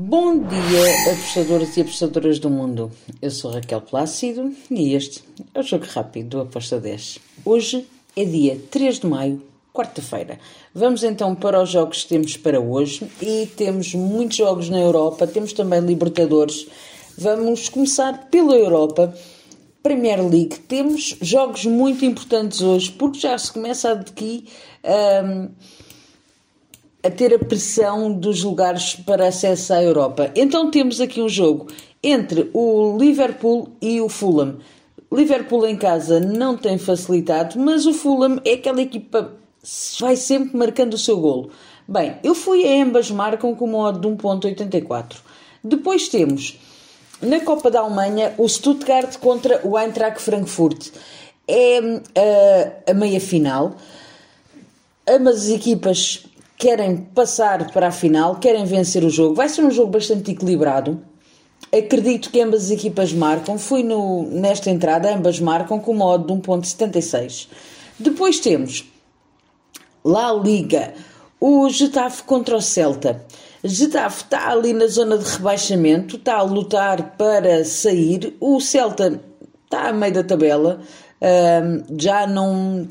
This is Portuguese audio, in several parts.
Bom dia, apostadores e apostadoras do mundo. Eu sou Raquel Plácido e este é o Jogo Rápido do Aposta 10. Hoje é dia 3 de maio, quarta-feira. Vamos então para os jogos que temos para hoje e temos muitos jogos na Europa, temos também Libertadores. Vamos começar pela Europa. Premier League. Temos jogos muito importantes hoje porque já se começa aqui. Um, a ter a pressão dos lugares para acesso à Europa. Então temos aqui um jogo entre o Liverpool e o Fulham. Liverpool em casa não tem facilitado, mas o Fulham é aquela equipa que vai sempre marcando o seu golo. Bem, eu fui a ambas marcam com uma odd de 1.84. Depois temos na Copa da Alemanha o Stuttgart contra o Eintracht Frankfurt. É uh, a meia final. Ambas as equipas querem passar para a final, querem vencer o jogo. Vai ser um jogo bastante equilibrado. Acredito que ambas as equipas marcam. Fui no, nesta entrada, ambas marcam com modo de 1.76. Depois temos La Liga, o Getafe contra o Celta. Getafe está ali na zona de rebaixamento, está a lutar para sair. O Celta está a meio da tabela, já não,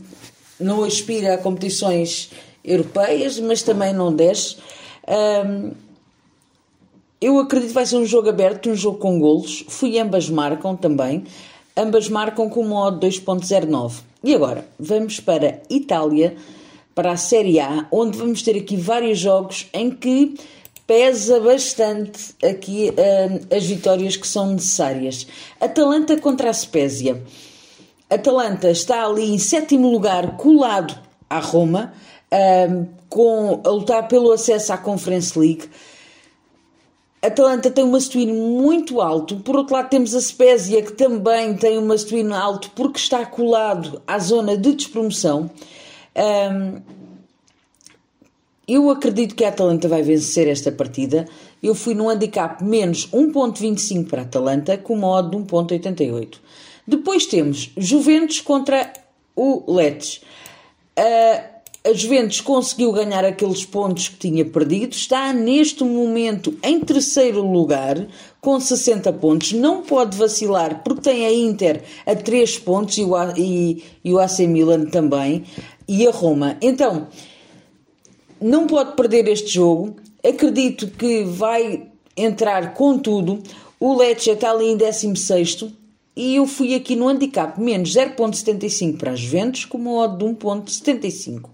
não aspira a competições europeias, mas também não desce. Um, eu acredito que vai ser um jogo aberto, um jogo com golos. Fui ambas marcam também. Ambas marcam com modo 2.09. E agora, vamos para Itália, para a Série A, onde vamos ter aqui vários jogos em que pesa bastante aqui as vitórias que são necessárias. Atalanta contra a Spezia. Atalanta está ali em sétimo lugar, colado à Roma um, com, a lutar pelo acesso à Conference League. Atalanta tem uma swing muito alto, por outro lado temos a Spezia que também tem uma swing alto porque está colado à zona de despromoção. Um, eu acredito que a Atalanta vai vencer esta partida. Eu fui no handicap menos 1.25 para a Atalanta com modo de 1.88. Depois temos Juventus contra o Leeds. Uh, a Juventus conseguiu ganhar aqueles pontos que tinha perdido, está neste momento em terceiro lugar com 60 pontos, não pode vacilar porque tem a Inter a 3 pontos e o, e, e o AC Milan também e a Roma. Então, não pode perder este jogo. Acredito que vai entrar com tudo. O Lecce está ali em 16 e eu fui aqui no handicap menos 0.75 para as Juventus com uma odd de 1.75.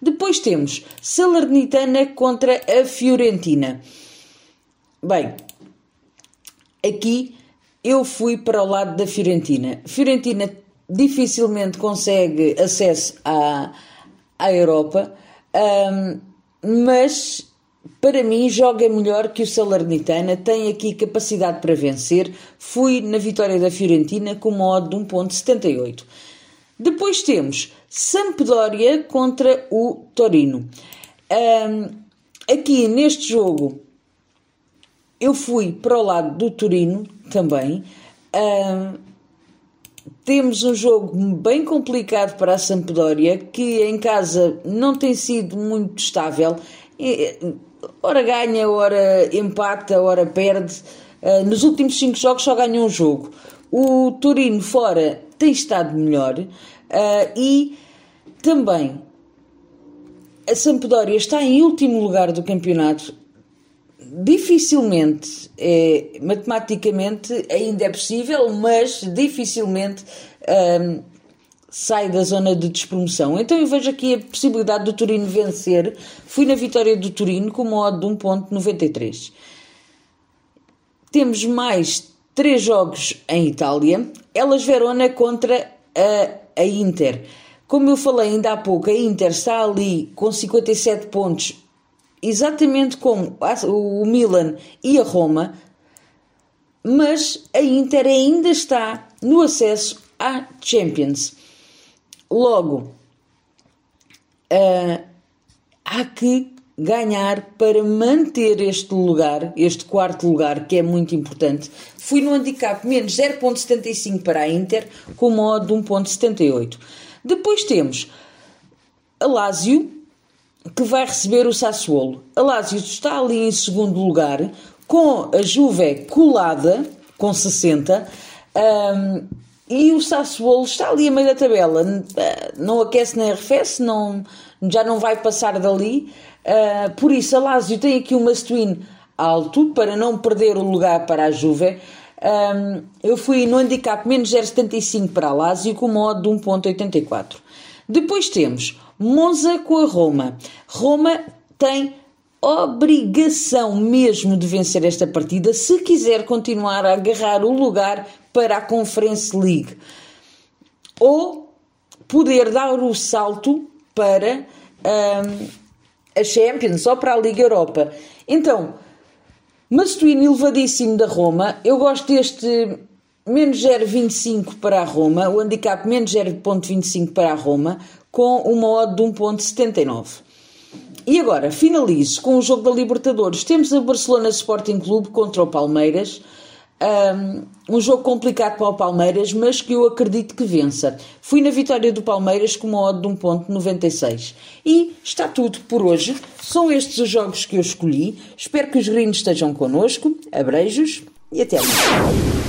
Depois temos Salernitana contra a Fiorentina. Bem, aqui eu fui para o lado da Fiorentina. Fiorentina dificilmente consegue acesso à, à Europa, um, mas para mim joga melhor que o Salernitana, tem aqui capacidade para vencer. Fui na vitória da Fiorentina com uma odd de 1.78. Depois temos Sampdoria contra o Torino. Um, aqui neste jogo eu fui para o lado do Torino também. Um, temos um jogo bem complicado para a Sampdoria, que em casa não tem sido muito estável. Ora ganha, ora empata, ora perde. Uh, nos últimos cinco jogos só ganhou um jogo. O Torino fora tem estado melhor uh, e também a Sampdoria está em último lugar do campeonato. Dificilmente, é, matematicamente ainda é possível, mas dificilmente um, sai da zona de despromoção. Então eu vejo aqui a possibilidade do Turino vencer. Fui na vitória do Turino com uma odd de 1.93. Temos mais três jogos em Itália. Elas Verona contra a, a Inter. Como eu falei ainda há pouco, a Inter está ali com 57 pontos, exatamente como o Milan e a Roma, mas a Inter ainda está no acesso à Champions. Logo, uh, há que ganhar para manter este lugar, este quarto lugar, que é muito importante. Fui no handicap menos 0.75 para a Inter, com modo de 1.78. Depois temos a Lazio, que vai receber o Sassuolo. A Lazio está ali em segundo lugar, com a Juve colada, com 60, um, e o Sassuolo está ali a meio da tabela, não aquece nem arrefece, não, já não vai passar dali, uh, por isso a Lazio tem aqui um must-win alto, para não perder o lugar para a Juve, um, eu fui no handicap menos 0,75 para a Lazio com modo de 1,84. Depois temos Monza com a Roma. Roma tem obrigação mesmo de vencer esta partida se quiser continuar a agarrar o lugar para a Conference League ou poder dar o salto para um, a Champions ou para a Liga Europa. Então, Mastuíno elevadíssimo da Roma. Eu gosto deste menos 0,25 para a Roma, o handicap menos 0,25 para a Roma, com uma odd de 1,79. E agora, finalizo com o jogo da Libertadores. Temos a Barcelona Sporting Clube contra o Palmeiras. Um, um jogo complicado para o Palmeiras, mas que eu acredito que vença. Fui na vitória do Palmeiras com uma odd de 1.96. E está tudo por hoje. São estes os jogos que eu escolhi. Espero que os gringos estejam connosco. Abreijos e até amanhã.